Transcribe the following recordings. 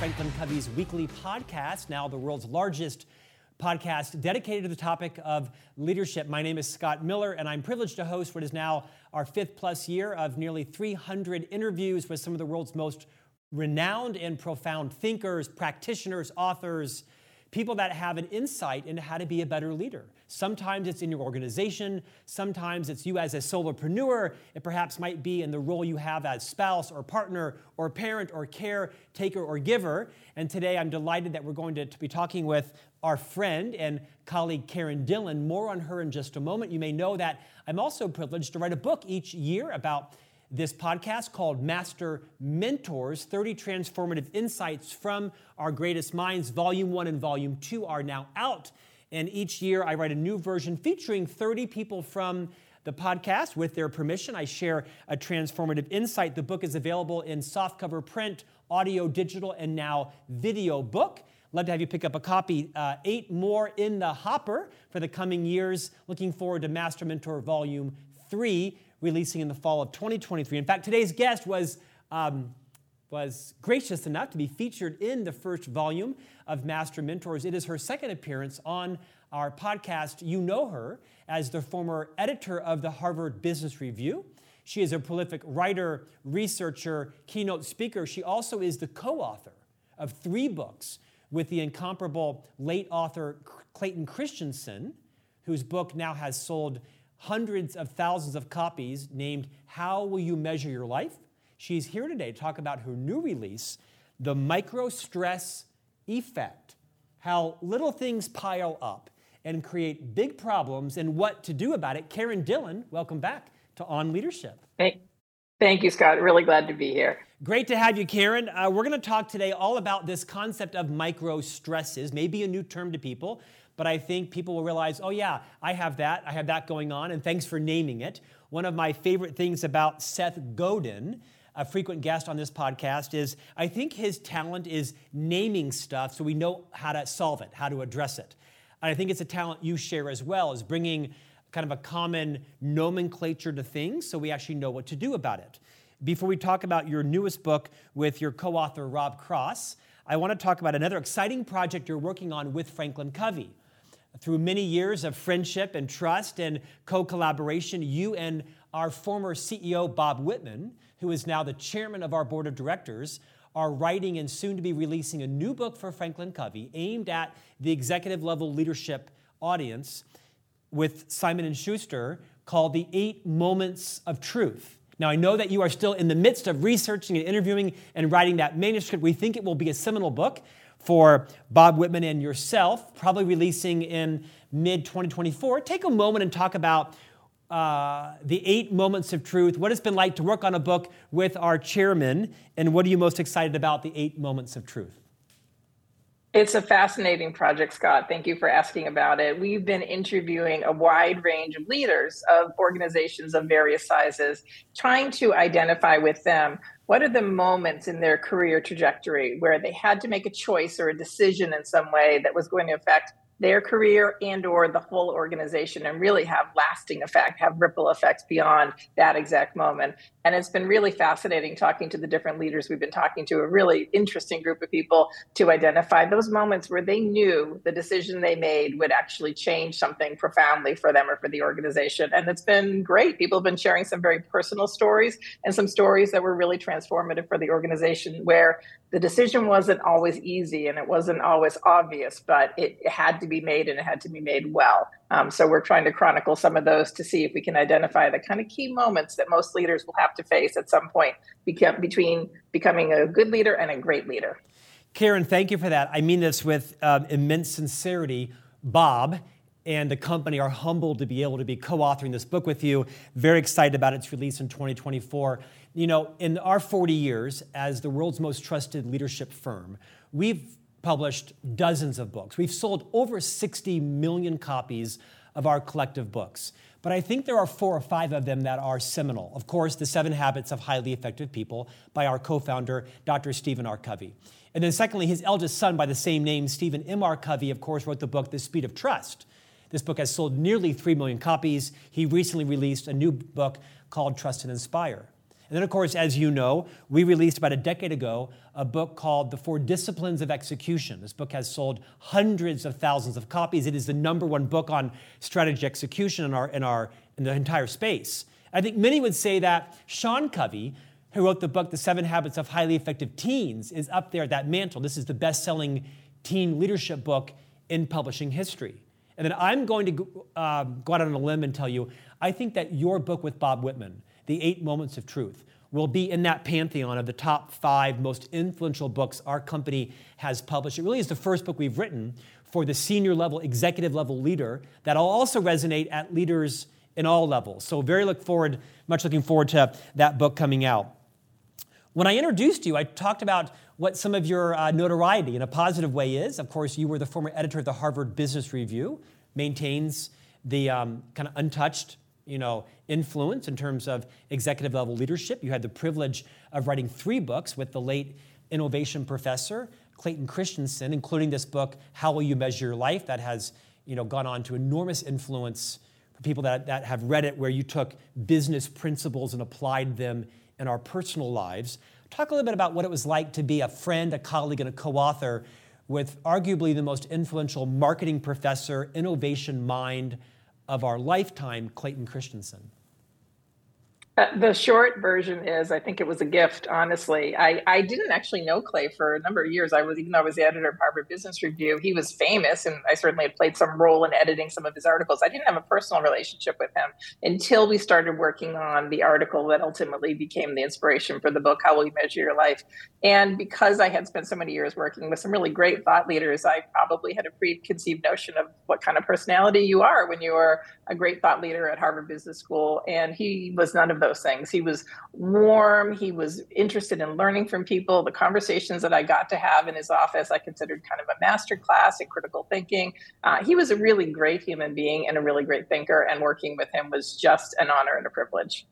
Franklin Covey's weekly podcast, now the world's largest podcast dedicated to the topic of leadership. My name is Scott Miller, and I'm privileged to host what is now our fifth plus year of nearly 300 interviews with some of the world's most renowned and profound thinkers, practitioners, authors, people that have an insight into how to be a better leader. Sometimes it's in your organization, sometimes it's you as a solopreneur, it perhaps might be in the role you have as spouse or partner or parent or caretaker or giver. And today I'm delighted that we're going to, to be talking with our friend and colleague Karen Dillon. More on her in just a moment. You may know that I'm also privileged to write a book each year about this podcast called Master Mentors 30 Transformative Insights from Our Greatest Minds. Volume 1 and Volume 2 are now out. And each year I write a new version featuring 30 people from the podcast. With their permission, I share a transformative insight. The book is available in softcover print, audio, digital, and now video book. Love to have you pick up a copy. Uh, eight more in the hopper for the coming years. Looking forward to Master Mentor Volume 3, releasing in the fall of 2023. In fact, today's guest was. Um, was gracious enough to be featured in the first volume of Master Mentors. It is her second appearance on our podcast. You know her as the former editor of the Harvard Business Review. She is a prolific writer, researcher, keynote speaker. She also is the co author of three books with the incomparable late author Clayton Christensen, whose book now has sold hundreds of thousands of copies, named How Will You Measure Your Life? She's here today to talk about her new release, The Micro Stress Effect How Little Things Pile Up and Create Big Problems and What to Do About It. Karen Dillon, welcome back to On Leadership. Thank, thank you, Scott. Really glad to be here. Great to have you, Karen. Uh, we're going to talk today all about this concept of micro stresses, maybe a new term to people, but I think people will realize, oh, yeah, I have that. I have that going on, and thanks for naming it. One of my favorite things about Seth Godin a frequent guest on this podcast, is I think his talent is naming stuff so we know how to solve it, how to address it. And I think it's a talent you share as well, is bringing kind of a common nomenclature to things so we actually know what to do about it. Before we talk about your newest book with your co author, Rob Cross, I want to talk about another exciting project you're working on with Franklin Covey. Through many years of friendship and trust and co collaboration, you and our former CEO, Bob Whitman, who is now the chairman of our board of directors, are writing and soon to be releasing a new book for Franklin Covey aimed at the executive level leadership audience with Simon and Schuster called The 8 Moments of Truth. Now, I know that you are still in the midst of researching and interviewing and writing that manuscript. We think it will be a seminal book for Bob Whitman and yourself, probably releasing in mid 2024. Take a moment and talk about uh, the eight moments of truth, what it's been like to work on a book with our chairman, and what are you most excited about the eight moments of truth? It's a fascinating project, Scott. Thank you for asking about it. We've been interviewing a wide range of leaders of organizations of various sizes, trying to identify with them what are the moments in their career trajectory where they had to make a choice or a decision in some way that was going to affect their career and or the whole organization and really have lasting effect have ripple effects beyond that exact moment. And it's been really fascinating talking to the different leaders we've been talking to a really interesting group of people to identify those moments where they knew the decision they made would actually change something profoundly for them or for the organization. And it's been great. People have been sharing some very personal stories and some stories that were really transformative for the organization where the decision wasn't always easy and it wasn't always obvious, but it had to be made and it had to be made well. Um, so we're trying to chronicle some of those to see if we can identify the kind of key moments that most leaders will have to face at some point become, between becoming a good leader and a great leader. Karen, thank you for that. I mean this with uh, immense sincerity. Bob and the company are humbled to be able to be co authoring this book with you. Very excited about its release in 2024. You know, in our 40 years as the world's most trusted leadership firm, we've published dozens of books. We've sold over 60 million copies of our collective books. But I think there are four or five of them that are seminal. Of course, The Seven Habits of Highly Effective People by our co founder, Dr. Stephen R. Covey. And then, secondly, his eldest son by the same name, Stephen M. R. Covey, of course, wrote the book, The Speed of Trust. This book has sold nearly 3 million copies. He recently released a new book called Trust and Inspire. And then, of course, as you know, we released about a decade ago a book called The Four Disciplines of Execution. This book has sold hundreds of thousands of copies. It is the number one book on strategy execution in, our, in, our, in the entire space. I think many would say that Sean Covey, who wrote the book The Seven Habits of Highly Effective Teens, is up there at that mantle. This is the best selling teen leadership book in publishing history. And then I'm going to uh, go out on a limb and tell you I think that your book with Bob Whitman, The Eight Moments of Truth, will be in that pantheon of the top five most influential books our company has published. It really is the first book we've written for the senior level, executive level leader that'll also resonate at leaders in all levels. So very look forward, much looking forward to that book coming out. When I introduced you, I talked about what some of your uh, notoriety in a positive way is. Of course, you were the former editor of the Harvard Business Review, maintains the um, kind of untouched you know, influence in terms of executive level leadership. You had the privilege of writing three books with the late innovation professor, Clayton Christensen, including this book, How Will You Measure Your Life, that has you know, gone on to enormous influence for people that, that have read it, where you took business principles and applied them in our personal lives. Talk a little bit about what it was like to be a friend, a colleague, and a co author with arguably the most influential marketing professor, innovation mind of our lifetime, Clayton Christensen. Uh, the short version is I think it was a gift, honestly. I, I didn't actually know Clay for a number of years. I was, even though I was the editor of Harvard Business Review, he was famous and I certainly had played some role in editing some of his articles. I didn't have a personal relationship with him until we started working on the article that ultimately became the inspiration for the book, How Will You Measure Your Life? And because I had spent so many years working with some really great thought leaders, I probably had a preconceived notion of what kind of personality you are when you are a great thought leader at Harvard Business School. And he was none of those those things. He was warm. He was interested in learning from people. The conversations that I got to have in his office, I considered kind of a master class in critical thinking. Uh, he was a really great human being and a really great thinker, and working with him was just an honor and a privilege.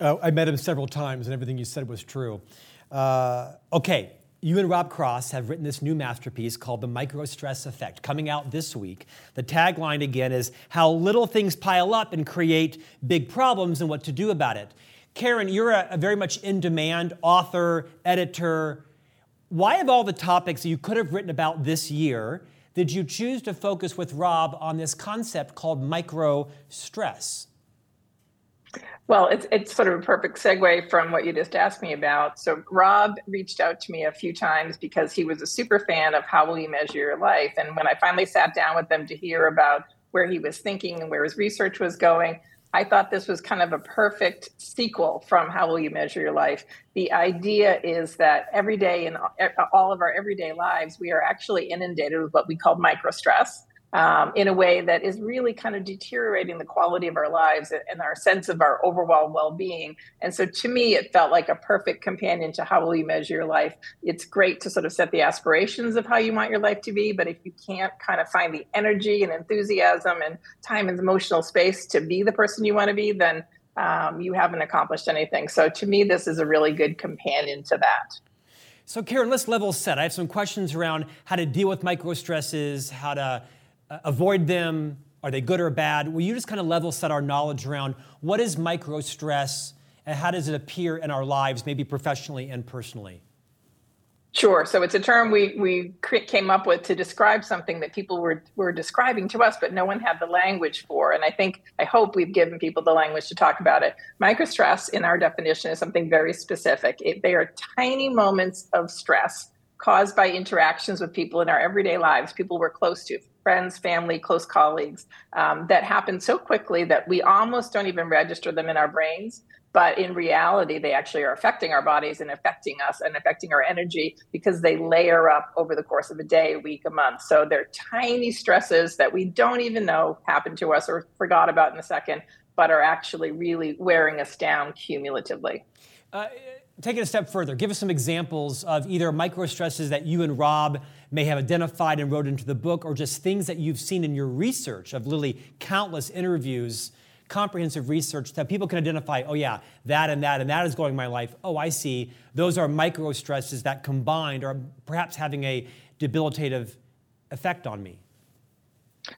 Uh, I met him several times, and everything you said was true. Uh, okay, you and Rob Cross have written this new masterpiece called The Micro Stress Effect, coming out this week. The tagline again is How Little Things Pile Up and Create Big Problems and What to Do About It. Karen, you're a, a very much in demand author, editor. Why, of all the topics you could have written about this year, did you choose to focus with Rob on this concept called micro stress? Well, it's it's sort of a perfect segue from what you just asked me about. So Rob reached out to me a few times because he was a super fan of How Will You Measure Your Life? And when I finally sat down with him to hear about where he was thinking and where his research was going, I thought this was kind of a perfect sequel from How Will You Measure Your Life? The idea is that every day in all of our everyday lives, we are actually inundated with what we call micro stress um, in a way that is really kind of deteriorating the quality of our lives and our sense of our overall well-being. And so to me, it felt like a perfect companion to how will you measure your life. It's great to sort of set the aspirations of how you want your life to be, but if you can't kind of find the energy and enthusiasm and time and emotional space to be the person you want to be, then um, you haven't accomplished anything. So to me, this is a really good companion to that. So, Karen, let's level set. I have some questions around how to deal with micro stresses, how to uh, avoid them? Are they good or bad? Will you just kind of level set our knowledge around what is micro stress and how does it appear in our lives, maybe professionally and personally? Sure. So it's a term we, we came up with to describe something that people were, were describing to us, but no one had the language for. And I think, I hope we've given people the language to talk about it. Microstress, in our definition, is something very specific. It, they are tiny moments of stress caused by interactions with people in our everyday lives, people we're close to, friends, family, close colleagues um, that happen so quickly that we almost don't even register them in our brains. But in reality, they actually are affecting our bodies and affecting us and affecting our energy because they layer up over the course of a day, a week, a month. So they're tiny stresses that we don't even know happened to us or forgot about in a second, but are actually really wearing us down cumulatively. Uh, take it a step further. Give us some examples of either micro stresses that you and Rob may have identified and wrote into the book, or just things that you've seen in your research of literally countless interviews, comprehensive research that people can identify, oh, yeah, that and that and that is going in my life. Oh, I see. Those are micro stresses that combined are perhaps having a debilitative effect on me.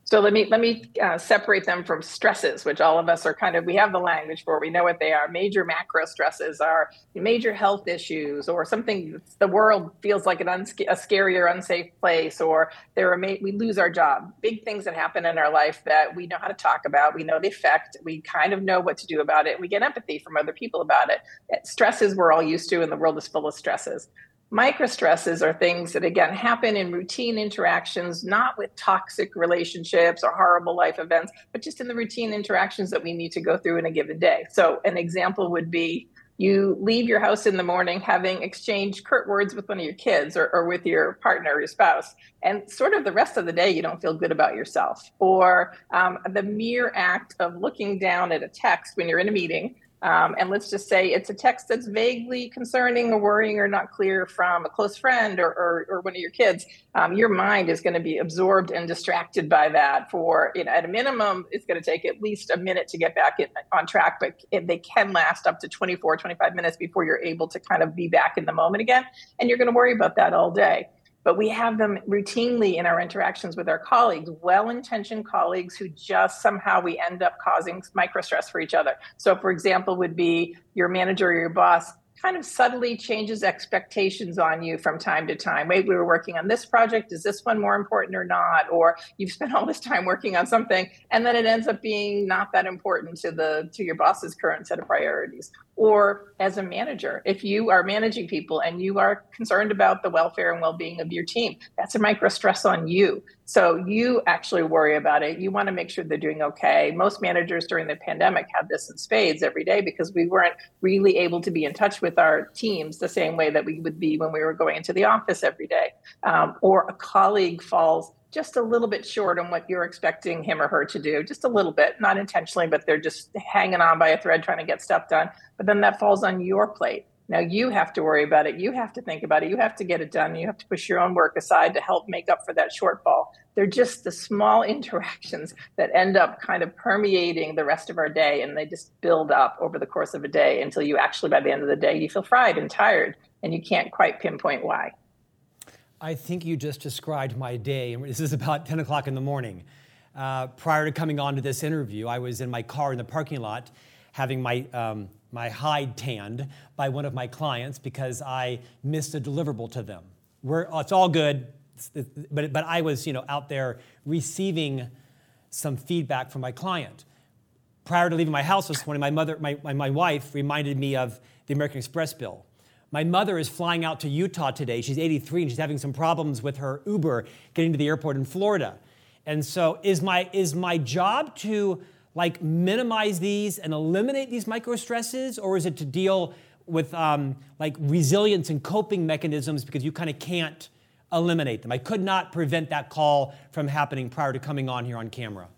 So let me let me uh, separate them from stresses, which all of us are kind of we have the language for. We know what they are. Major macro stresses are major health issues, or something the world feels like an unsc- a scary or unsafe place, or there are ma- we lose our job. Big things that happen in our life that we know how to talk about. We know the effect. We kind of know what to do about it. We get empathy from other people about it. Stresses we're all used to, and the world is full of stresses. Microstresses are things that, again, happen in routine interactions, not with toxic relationships or horrible life events, but just in the routine interactions that we need to go through in a given day. So, an example would be you leave your house in the morning having exchanged curt words with one of your kids or, or with your partner or your spouse and sort of the rest of the day you don't feel good about yourself or um, the mere act of looking down at a text when you're in a meeting um, and let's just say it's a text that's vaguely concerning or worrying or not clear from a close friend or, or, or one of your kids. Um, your mind is going to be absorbed and distracted by that for, you know, at a minimum, it's going to take at least a minute to get back in, on track, but they can last up to 24, 25 minutes before you're able to kind of be back in the moment again. And you're going to worry about that all day but we have them routinely in our interactions with our colleagues, well intentioned colleagues who just somehow we end up causing micro stress for each other. So, for example, would be your manager or your boss kind of subtly changes expectations on you from time to time. Wait, we were working on this project. Is this one more important or not? Or you've spent all this time working on something, and then it ends up being not that important to the to your boss's current set of priorities or as a manager if you are managing people and you are concerned about the welfare and well-being of your team that's a micro stress on you. So you actually worry about it. You want to make sure they're doing okay. Most managers during the pandemic had this in spades every day because we weren't really able to be in touch with our teams the same way that we would be when we were going into the office every day. Um, or a colleague falls just a little bit short on what you're expecting him or her to do, just a little bit, not intentionally, but they're just hanging on by a thread trying to get stuff done. But then that falls on your plate. Now you have to worry about it. You have to think about it. You have to get it done. You have to push your own work aside to help make up for that shortfall. They're just the small interactions that end up kind of permeating the rest of our day and they just build up over the course of a day until you actually, by the end of the day, you feel fried and tired and you can't quite pinpoint why. I think you just described my day. This is about 10 o'clock in the morning. Uh, prior to coming on to this interview, I was in my car in the parking lot having my, um, my hide tanned by one of my clients because I missed a deliverable to them. We're, it's all good, but, but I was you know, out there receiving some feedback from my client. Prior to leaving my house this morning, my, mother, my, my, my wife reminded me of the American Express bill my mother is flying out to Utah today. She's 83 and she's having some problems with her Uber getting to the airport in Florida. And so is my is my job to like minimize these and eliminate these micro stresses or is it to deal with um, like resilience and coping mechanisms because you kind of can't eliminate them. I could not prevent that call from happening prior to coming on here on camera.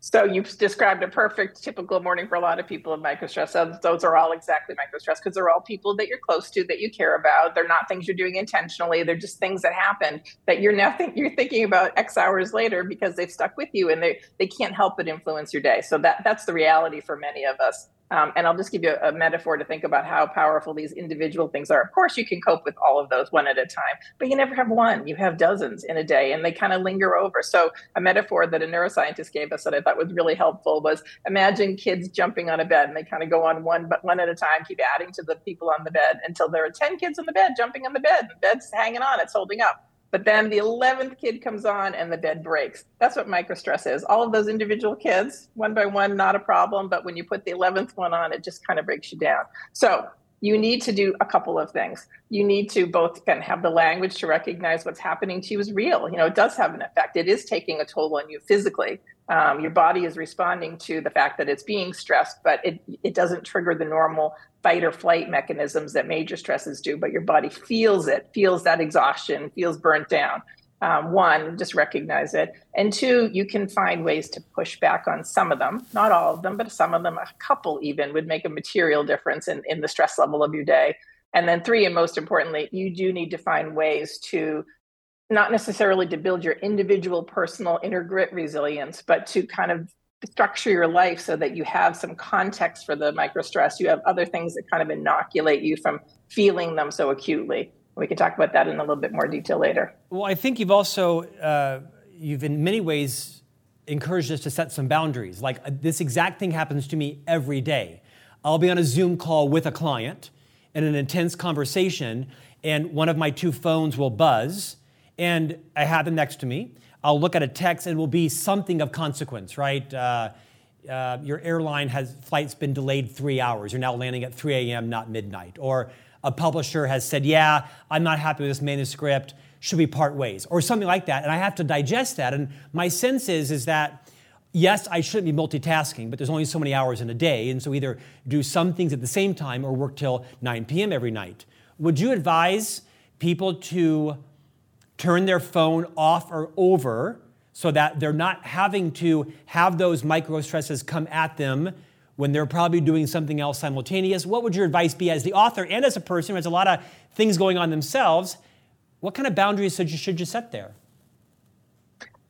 So you've described a perfect typical morning for a lot of people of microstress. So those are all exactly microstress because they're all people that you're close to, that you care about. They're not things you're doing intentionally. They're just things that happen that you're now think, you're thinking about X hours later because they've stuck with you and they they can't help but influence your day. So that that's the reality for many of us. Um, and I'll just give you a, a, metaphor to think about how powerful these individual things are. Of course, you can cope with all of those one at a time, but you never have one. You have dozens in a day, and they kind of linger over. So, a metaphor that a neuroscientist gave us that I thought was really helpful was imagine kids jumping on a bed, and they kind of go on one, but one at a time, keep adding to the people on the bed until there are ten kids on the bed jumping on the bed. The bed's hanging on; it's holding up. But then the 11th kid comes on and the bed breaks. That's what microstress is. All of those individual kids, one by one, not a problem. But when you put the 11th one on, it just kind of breaks you down. So you need to do a couple of things. You need to both again have the language to recognize what's happening to you is real. You know, it does have an effect. It is taking a toll on you physically. Um, your body is responding to the fact that it's being stressed, but it it doesn't trigger the normal fight or flight mechanisms that major stresses do. But your body feels it, feels that exhaustion, feels burnt down um, one, just recognize it. And two, you can find ways to push back on some of them, not all of them, but some of them, a couple even, would make a material difference in, in the stress level of your day. And then three, and most importantly, you do need to find ways to not necessarily to build your individual personal inner grit resilience, but to kind of structure your life so that you have some context for the micro stress. You have other things that kind of inoculate you from feeling them so acutely. We can talk about that in a little bit more detail later. Well, I think you've also uh, you've in many ways encouraged us to set some boundaries. Like uh, this exact thing happens to me every day. I'll be on a Zoom call with a client in an intense conversation, and one of my two phones will buzz, and I have them next to me. I'll look at a text, and it will be something of consequence, right? Uh, uh, your airline has flight's been delayed three hours. You're now landing at 3 a.m., not midnight. Or a publisher has said, "Yeah, I'm not happy with this manuscript. Should we part ways?" Or something like that, and I have to digest that. And my sense is is that yes, I shouldn't be multitasking, but there's only so many hours in a day, and so either do some things at the same time or work till 9 p.m. every night. Would you advise people to turn their phone off or over so that they're not having to have those micro stresses come at them when they're probably doing something else simultaneous? What would your advice be as the author and as a person who has a lot of things going on themselves? What kind of boundaries should you, should you set there?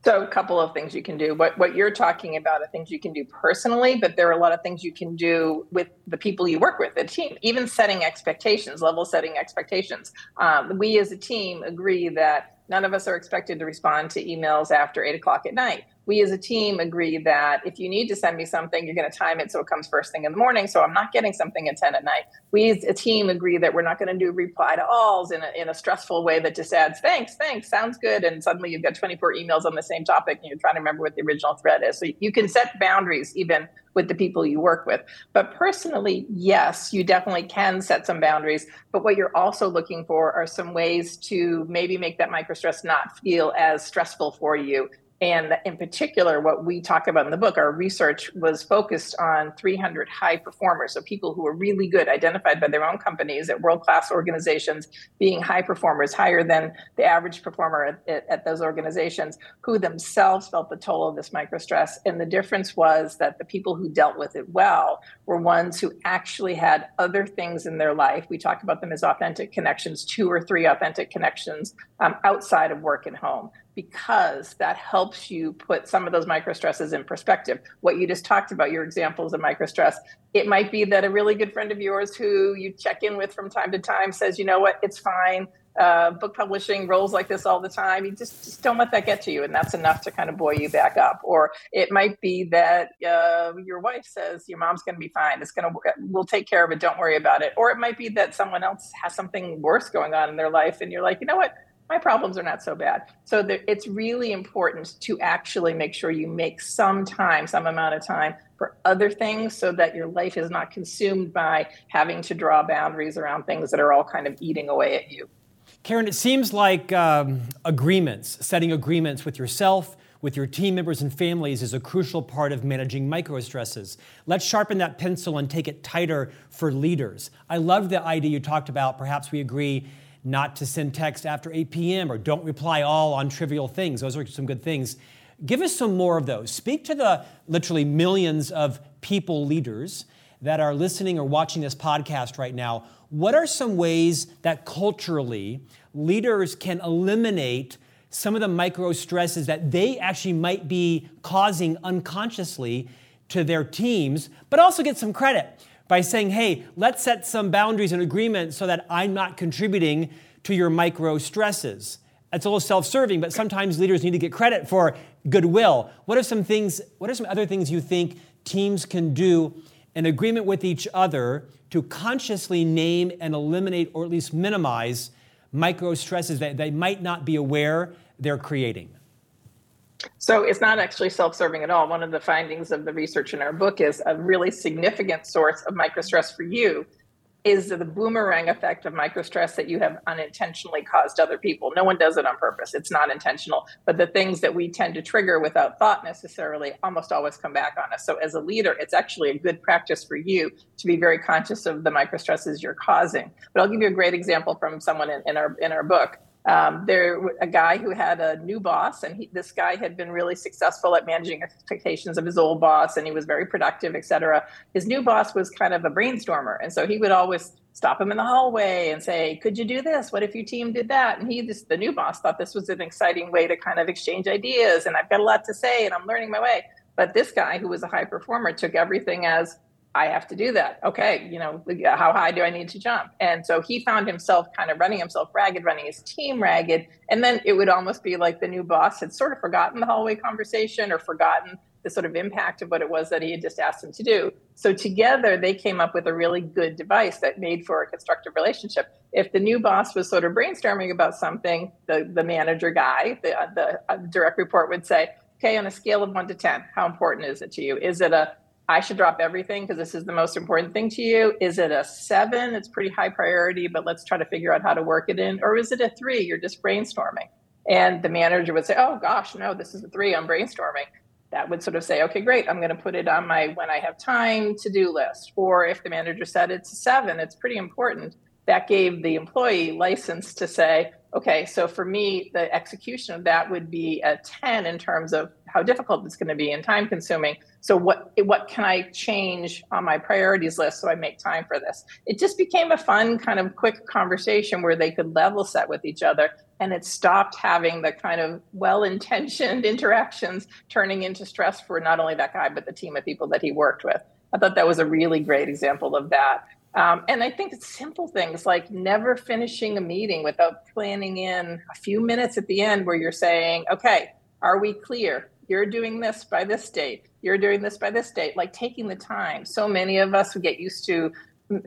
So, a couple of things you can do. What what you're talking about are things you can do personally, but there are a lot of things you can do with the people you work with, the team. Even setting expectations, level setting expectations. Um, we as a team agree that none of us are expected to respond to emails after eight o'clock at night we as a team agree that if you need to send me something, you're going to time it so it comes first thing in the morning. So I'm not getting something at 10 at night. We as a team agree that we're not going to do reply to alls in a, in a stressful way that just adds, thanks, thanks, sounds good. And suddenly you've got 24 emails on the same topic and you're trying to remember what the original thread is. So you can set boundaries even with the people you work with. But personally, yes, you definitely can set some boundaries. But what you're also looking for are some ways to maybe make that micro stress not feel as stressful for you and in particular, what we talk about in the book, our research was focused on 300 high performers. So people who were really good, identified by their own companies at world class organizations, being high performers, higher than the average performer at, at, those organizations, who themselves felt the toll of this microstress. And the difference was that the people who dealt with it well were ones who actually had other things in their life. We talk about them as authentic connections, two or three authentic connections um, outside of work and home because that helps you put some of those micro stresses in perspective. What you just talked about, your examples of micro stress, it might be that a really good friend of yours who you check in with from time to time says, you know what, it's fine. Uh, book publishing rolls like this all the time. You just, just don't let that get to you, and that's enough to kind of buoy you back up. Or it might be that uh, your wife says your mom's going to be fine. It's going to we'll take care of it. Don't worry about it. Or it might be that someone else has something worse going on in their life, and you're like, you know what, my problems are not so bad. So it's really important to actually make sure you make some time, some amount of time for other things so that your life is not consumed by having to draw boundaries around things that are all kind of eating away at you. Karen, it seems like um, agreements, setting agreements with yourself, with your team members and families is a crucial part of managing micro stresses. Let's sharpen that pencil and take it tighter for leaders. I love the idea you talked about. Perhaps we agree not to send text after 8 p.m. or don't reply all on trivial things. Those are some good things. Give us some more of those. Speak to the literally millions of people leaders that are listening or watching this podcast right now. What are some ways that culturally leaders can eliminate some of the micro stresses that they actually might be causing unconsciously to their teams, but also get some credit? By saying, hey, let's set some boundaries and agreements so that I'm not contributing to your micro stresses. It's a little self-serving, but sometimes leaders need to get credit for goodwill. What are some things, what are some other things you think teams can do in agreement with each other to consciously name and eliminate or at least minimize micro stresses that they might not be aware they're creating? So it's not actually self-serving at all. One of the findings of the research in our book is a really significant source of microstress for you is the boomerang effect of microstress that you have unintentionally caused other people. No one does it on purpose. It's not intentional. But the things that we tend to trigger without thought necessarily almost always come back on us. So as a leader, it's actually a good practice for you to be very conscious of the microstresses you're causing. But I'll give you a great example from someone in, in our in our book um, there a guy who had a new boss and he, this guy had been really successful at managing expectations of his old boss and he was very productive et cetera. His new boss was kind of a brainstormer and so he would always stop him in the hallway and say could you do this? What if your team did that? And he just the new boss thought this was an exciting way to kind of exchange ideas and i've got a lot to say and i'm learning my way. But this guy who was a high performer took everything as I have to do that. Okay, you know, how high do I need to jump? And so he found himself kind of running himself ragged, running his team ragged. And then it would almost be like the new boss had sort of forgotten the hallway conversation or forgotten the sort of impact of what it was that he had just asked him to do. So together they came up with a really good device that made for a constructive relationship. If the new boss was sort of brainstorming about something, the, the manager guy, the, the uh, direct report would say, okay, on a scale of one to 10, how important is it to you? Is it a I should drop everything because this is the most important thing to you? Is it a seven? It's pretty high priority, but let's try to figure out how to work it in. Or is it a three? You're just brainstorming. And the manager would say, oh gosh, no, this is a three. I'm brainstorming. That would sort of say, okay, great. I'm going to put it on my when I have time to do list. Or if the manager said it's a seven, it's pretty important. That gave the employee license to say, okay, so for me, the execution of that would be a 10 in terms of how difficult it's going to be and time consuming. So what what can I change on my priorities list so I make time for this? It just became a fun kind of quick conversation where they could level set with each other and it stopped having the kind of well-intentioned interactions turning into stress for not only that guy but the team of people that he worked with. I thought that was a really great example of that. Um, and I think it's simple things like never finishing a meeting without planning in a few minutes at the end where you're saying, okay, are we clear? You're doing this by this date. You're doing this by this date. Like taking the time. So many of us would get used to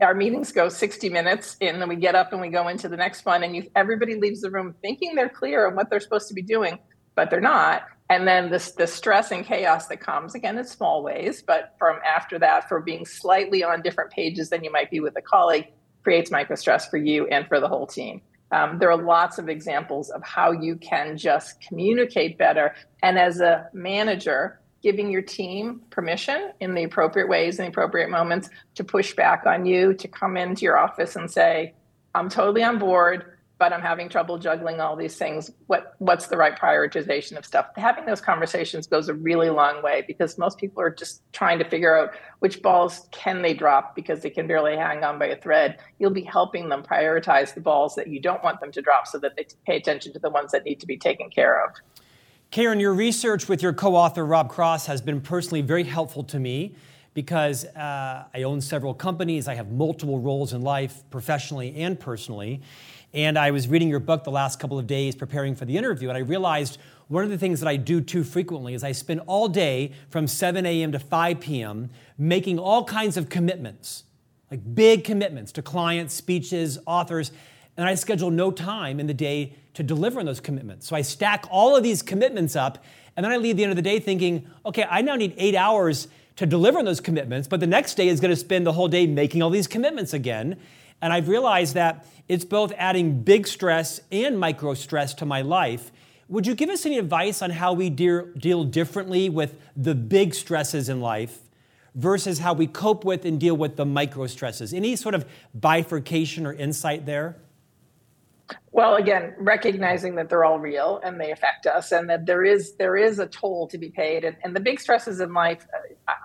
our meetings go 60 minutes and then we get up and we go into the next one and you, everybody leaves the room thinking they're clear on what they're supposed to be doing but they're not and then this the stress and chaos that comes again in small ways but from after that for being slightly on different pages than you might be with a colleague creates micro stress for you and for the whole team um, there are lots of examples of how you can just communicate better. And as a manager giving your team permission in the appropriate ways in the appropriate moments to push back on you to come into your office and say i'm totally on board but I'm having trouble juggling all these things. What what's the right prioritization of stuff? Having those conversations goes a really long way because most people are just trying to figure out which balls can they drop because they can barely hang on by a thread. You'll be helping them prioritize the balls that you don't want them to drop so that they pay attention to the ones that need to be taken care of. Karen, your research with your co-author Rob Cross has been personally very helpful to me because uh, I own several companies. I have multiple roles in life, professionally and personally. And I was reading your book the last couple of days preparing for the interview, and I realized one of the things that I do too frequently is I spend all day from 7 a.m. to 5 p.m. making all kinds of commitments, like big commitments to clients, speeches, authors, and I schedule no time in the day to deliver on those commitments. So I stack all of these commitments up, and then I leave the end of the day thinking, okay, I now need eight hours to deliver on those commitments, but the next day is going to spend the whole day making all these commitments again. And I've realized that it's both adding big stress and micro stress to my life. Would you give us any advice on how we deal, deal differently with the big stresses in life versus how we cope with and deal with the micro stresses? Any sort of bifurcation or insight there? Well, again, recognizing that they're all real and they affect us, and that there is there is a toll to be paid, and, and the big stresses in life,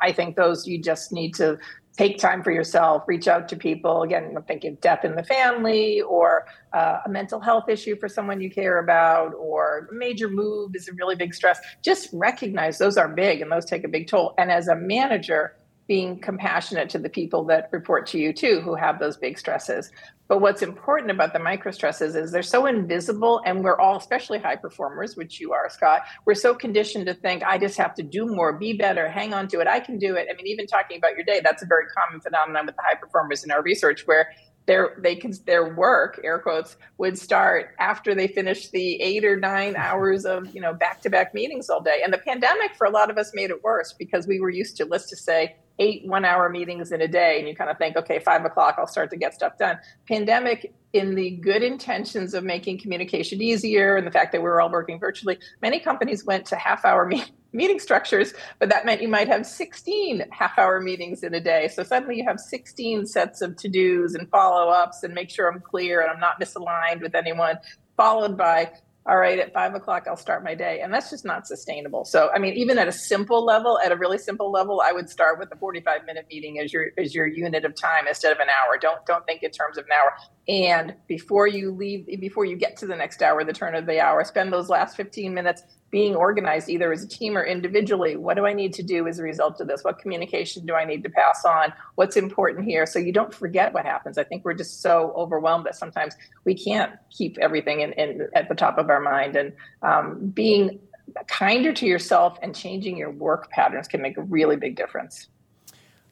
I think those you just need to take time for yourself, reach out to people. Again, I'm thinking death in the family or uh, a mental health issue for someone you care about or a major move is a really big stress. Just recognize those are big and those take a big toll. And as a manager, being compassionate to the people that report to you too who have those big stresses but what's important about the micro stresses is they're so invisible, and we're all, especially high performers, which you are, Scott, we're so conditioned to think, I just have to do more, be better, hang on to it, I can do it. I mean, even talking about your day, that's a very common phenomenon with the high performers in our research where their they can their work air quotes would start after they finish the eight or nine hours of you know back to back meetings all day and the pandemic for a lot of us made it worse because we were used to let's just say eight one hour meetings in a day and you kind of think okay five o'clock i'll start to get stuff done. Pandemic in the good intentions of making communication easier and the fact that we were all working virtually many companies went to half hour me- meeting structures but that meant you might have 16 half hour meetings in a day. So suddenly you have 16 sets of to-dos and follow-ups and make sure i'm clear and i'm not misaligned with anyone followed by all right, at five o'clock, I'll start my day. And that's just not sustainable. So, I mean, even at a simple level, at a really simple level, I would start with a 45 minute meeting as your, as your unit of time instead of an hour. Don't, don't think in terms of an hour. And before you leave, before you get to the next hour, the turn of the hour, spend those last 15 minutes being organized either as a team or individually. What do I need to do as a result of this? What communication do I need to pass on? What's important here? So you don't forget what happens. I think we're just so overwhelmed that sometimes we can't keep everything in, in at the top of our mind. And um, being kinder to yourself and changing your work patterns can make a really big difference.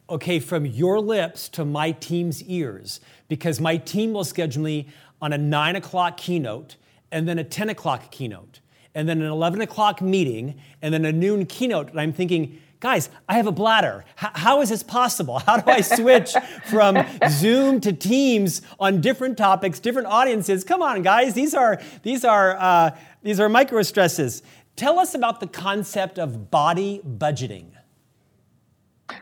Okay, from your lips to my team's ears, because my team will schedule me on a nine o'clock keynote and then a 10 o'clock keynote and then an 11 o'clock meeting, and then a noon keynote. And I'm thinking, guys, I have a bladder. H- how is this possible? How do I switch from Zoom to Teams on different topics, different audiences? Come on, guys, these are these are uh, these are micro stresses. Tell us about the concept of body budgeting.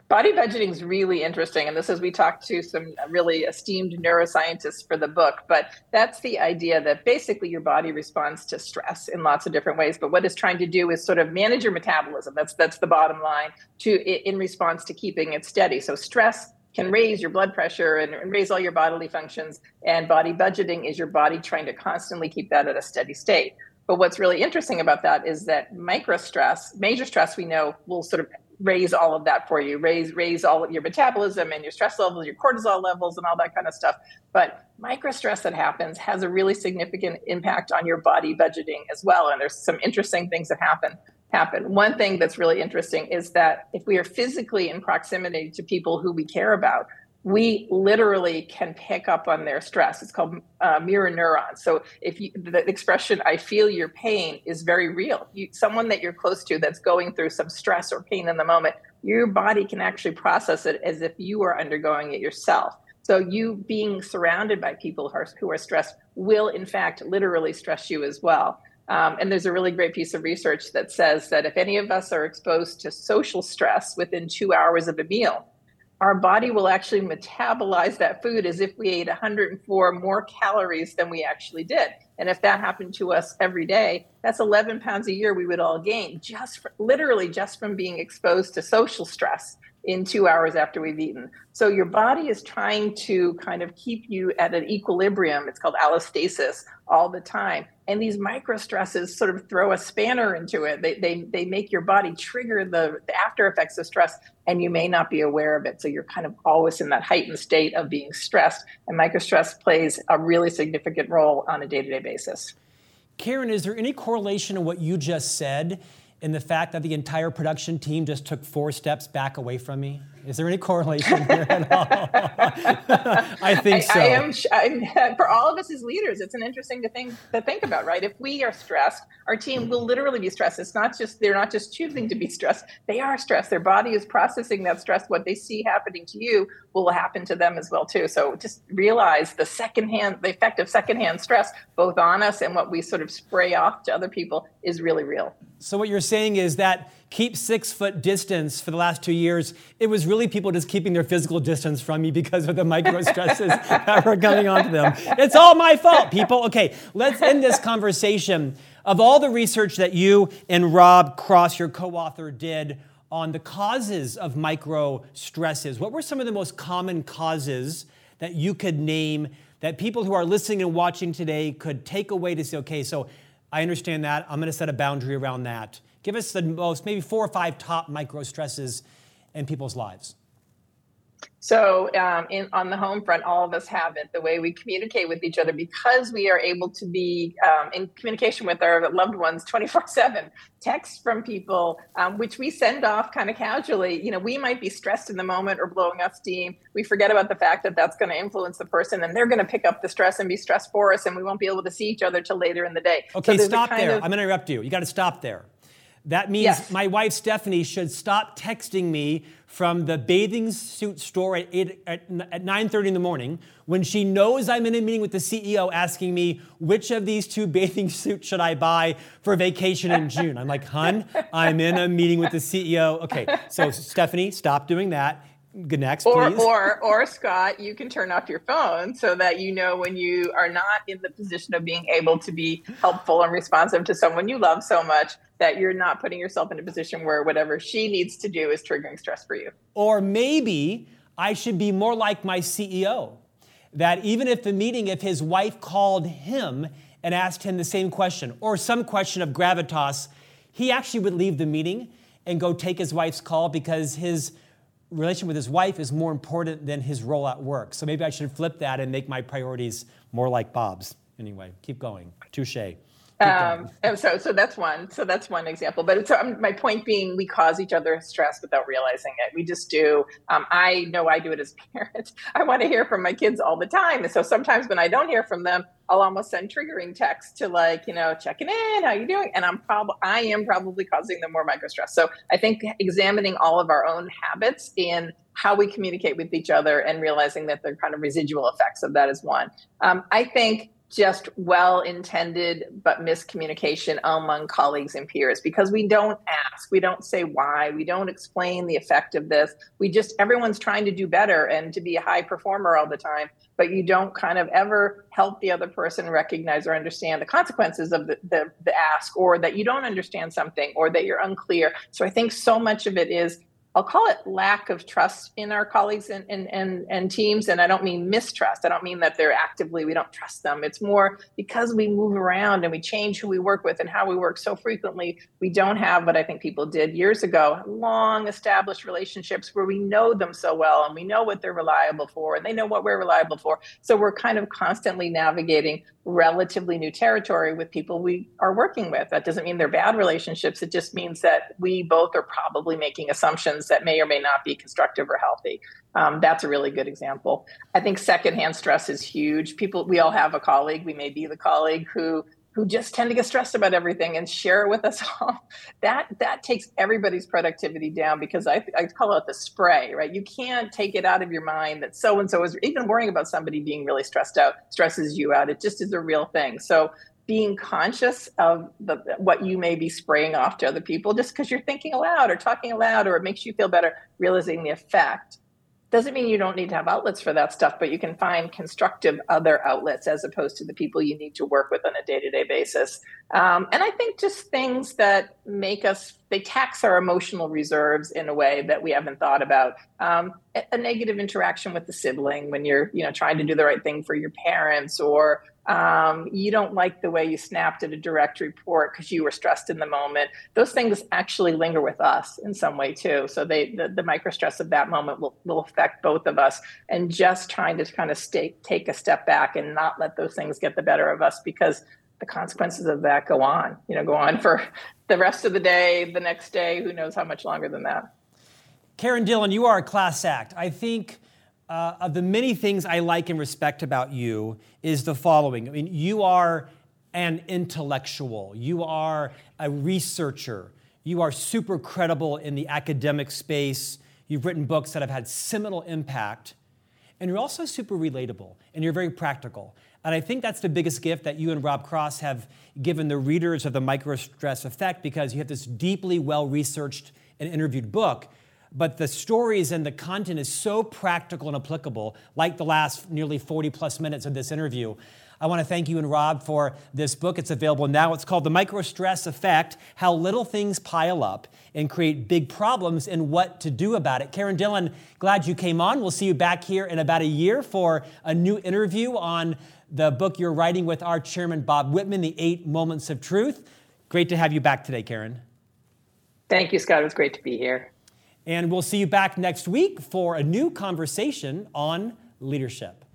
Body budgeting is really interesting. And this is, we talked to some really esteemed neuroscientists for the book, but that's the idea that basically your body responds to stress in lots of different ways. But what it's trying to do is sort of manage your metabolism. That's, that's the bottom line to in response to keeping it steady. So stress can raise your blood pressure and, and raise all your bodily functions. And body budgeting is your body trying to constantly keep that at a steady state. But what's really interesting about that is that micro stress, major stress, we know will sort of raise all of that for you. Raise raise all of your metabolism and your stress levels your cortisol levels and all that kind of stuff. But micro stress that happens has a really significant impact on your body budgeting as well. And there's some interesting things that happen happen. One thing that's really interesting is that if we are physically in proximity to people who we care about we literally can pick up on their stress. It's called uh, mirror neurons. So if you, the expression "I feel your pain" is very real. You, someone that you're close to that's going through some stress or pain in the moment, your body can actually process it as if you are undergoing it yourself. So you being surrounded by people who are, who are stressed will, in fact, literally stress you as well. Um, and there's a really great piece of research that says that if any of us are exposed to social stress within two hours of a meal, our body will actually metabolize that food as if we ate 104 more calories than we actually did. And if that happened to us every day, that's 11 pounds a year we would all gain just for, literally just from being exposed to social stress in two hours after we've eaten. So your body is trying to kind of keep you at an equilibrium. It's called allostasis all the time. And these micro stresses sort of throw a spanner into it. They, they, they make your body trigger the, the after effects of stress, and you may not be aware of it. So you're kind of always in that heightened state of being stressed. And micro stress plays a really significant role on a day to day basis. Karen, is there any correlation in what you just said in the fact that the entire production team just took four steps back away from me? Is there any correlation here at all? I think so. I, I am for all of us as leaders. It's an interesting to think to think about, right? If we are stressed, our team will literally be stressed. It's not just they're not just choosing to be stressed; they are stressed. Their body is processing that stress. What they see happening to you will happen to them as well too. So just realize the secondhand, the effect of secondhand stress, both on us and what we sort of spray off to other people, is really real. So what you're saying is that keep six foot distance for the last two years, it was really people just keeping their physical distance from me because of the micro stresses that were coming onto them. It's all my fault, people. Okay, let's end this conversation. Of all the research that you and Rob Cross, your co author, did on the causes of micro stresses, what were some of the most common causes that you could name that people who are listening and watching today could take away to say, okay, so I understand that. I'm going to set a boundary around that. Give us the most, maybe four or five top micro stresses in people's lives. So, um, in, on the home front, all of us have it. The way we communicate with each other, because we are able to be um, in communication with our loved ones 24 7, texts from people, um, which we send off kind of casually. You know, we might be stressed in the moment or blowing off steam. We forget about the fact that that's going to influence the person and they're going to pick up the stress and be stressed for us, and we won't be able to see each other till later in the day. Okay, so stop there. Of- I'm going to interrupt you. You got to stop there. That means yes. my wife Stephanie should stop texting me from the bathing suit store at, 8, at, at 9.30 in the morning when she knows I'm in a meeting with the CEO asking me which of these two bathing suits should I buy for vacation in June. I'm like, hun, I'm in a meeting with the CEO. Okay, so Stephanie, stop doing that. Good next, or, please. Or, or Scott, you can turn off your phone so that you know when you are not in the position of being able to be helpful and responsive to someone you love so much that you're not putting yourself in a position where whatever she needs to do is triggering stress for you. Or maybe I should be more like my CEO, that even if the meeting, if his wife called him and asked him the same question or some question of gravitas, He actually would leave the meeting and go take his wife's call because his relation with his wife is more important than his role at work. So maybe I should flip that and make my priorities more like Bob's. Anyway, keep going. Touche. Um, and so, so that's one. So that's one example. But so um, my point being, we cause each other stress without realizing it. We just do. Um, I know I do it as parents. I want to hear from my kids all the time, and so sometimes when I don't hear from them, I'll almost send triggering texts to like, you know, checking in, how you doing? And I'm probably, I am probably causing them more micro stress. So I think examining all of our own habits in how we communicate with each other and realizing that they're kind of residual effects of that is one. Um, I think just well intended but miscommunication among colleagues and peers because we don't ask, we don't say why, we don't explain the effect of this. We just, everyone's trying to do better and to be a high performer all the time, but you don't kind of ever help the other person recognize or understand the consequences of the, the, the ask or that you don't understand something or that you're unclear. So I think so much of it is I'll call it lack of trust in our colleagues and, and, and, and teams. And I don't mean mistrust. I don't mean that they're actively, we don't trust them. It's more because we move around and we change who we work with and how we work so frequently, we don't have what I think people did years ago long established relationships where we know them so well and we know what they're reliable for and they know what we're reliable for. So we're kind of constantly navigating relatively new territory with people we are working with. That doesn't mean they're bad relationships. It just means that we both are probably making assumptions that may or may not be constructive or healthy. Um, that's a really good example. I think secondhand stress is huge. People, we all have a colleague, we may be the colleague who who just tend to get stressed about everything and share it with us all. that that takes everybody's productivity down because I, I call it the spray, right? You can't take it out of your mind that so and so is even worrying about somebody being really stressed out stresses you out. It just is a real thing. So being conscious of the, what you may be spraying off to other people just because you're thinking aloud or talking aloud or it makes you feel better, realizing the effect doesn't mean you don't need to have outlets for that stuff, but you can find constructive other outlets as opposed to the people you need to work with on a day to day basis. Um, and I think just things that make us, they tax our emotional reserves in a way that we haven't thought about. Um, a, negative interaction with the sibling when you're, you know, trying to do the right thing for your parents or um, you don't like the way you snapped at a direct report because you were stressed in the moment. Those things actually linger with us in some way too. So they the, the micro stress of that moment will, will affect both of us. And just trying to kind of stay, take a step back and not let those things get the better of us because the consequences of that go on you know go on for the rest of the day the next day who knows how much longer than that. Karen dillon you are a class act. I think uh, of the many things I like and respect about you is the following. I mean, you are an intellectual, you are a researcher, you are super credible in the academic space, you've written books that have had seminal impact, and you're also super relatable and you're very practical. And I think that's the biggest gift that you and Rob Cross have given the readers of the micro stress Effect because you have this deeply well researched and interviewed book but the stories and the content is so practical and applicable, like the last nearly 40 plus minutes of this interview. I want to thank you and Rob for this book. It's available now. It's called The Micro Stress Effect How Little Things Pile Up and Create Big Problems and What to Do About It. Karen Dillon, glad you came on. We'll see you back here in about a year for a new interview on the book you're writing with our chairman, Bob Whitman, The Eight Moments of Truth. Great to have you back today, Karen. Thank you, Scott. It was great to be here. And we'll see you back next week for a new conversation on leadership.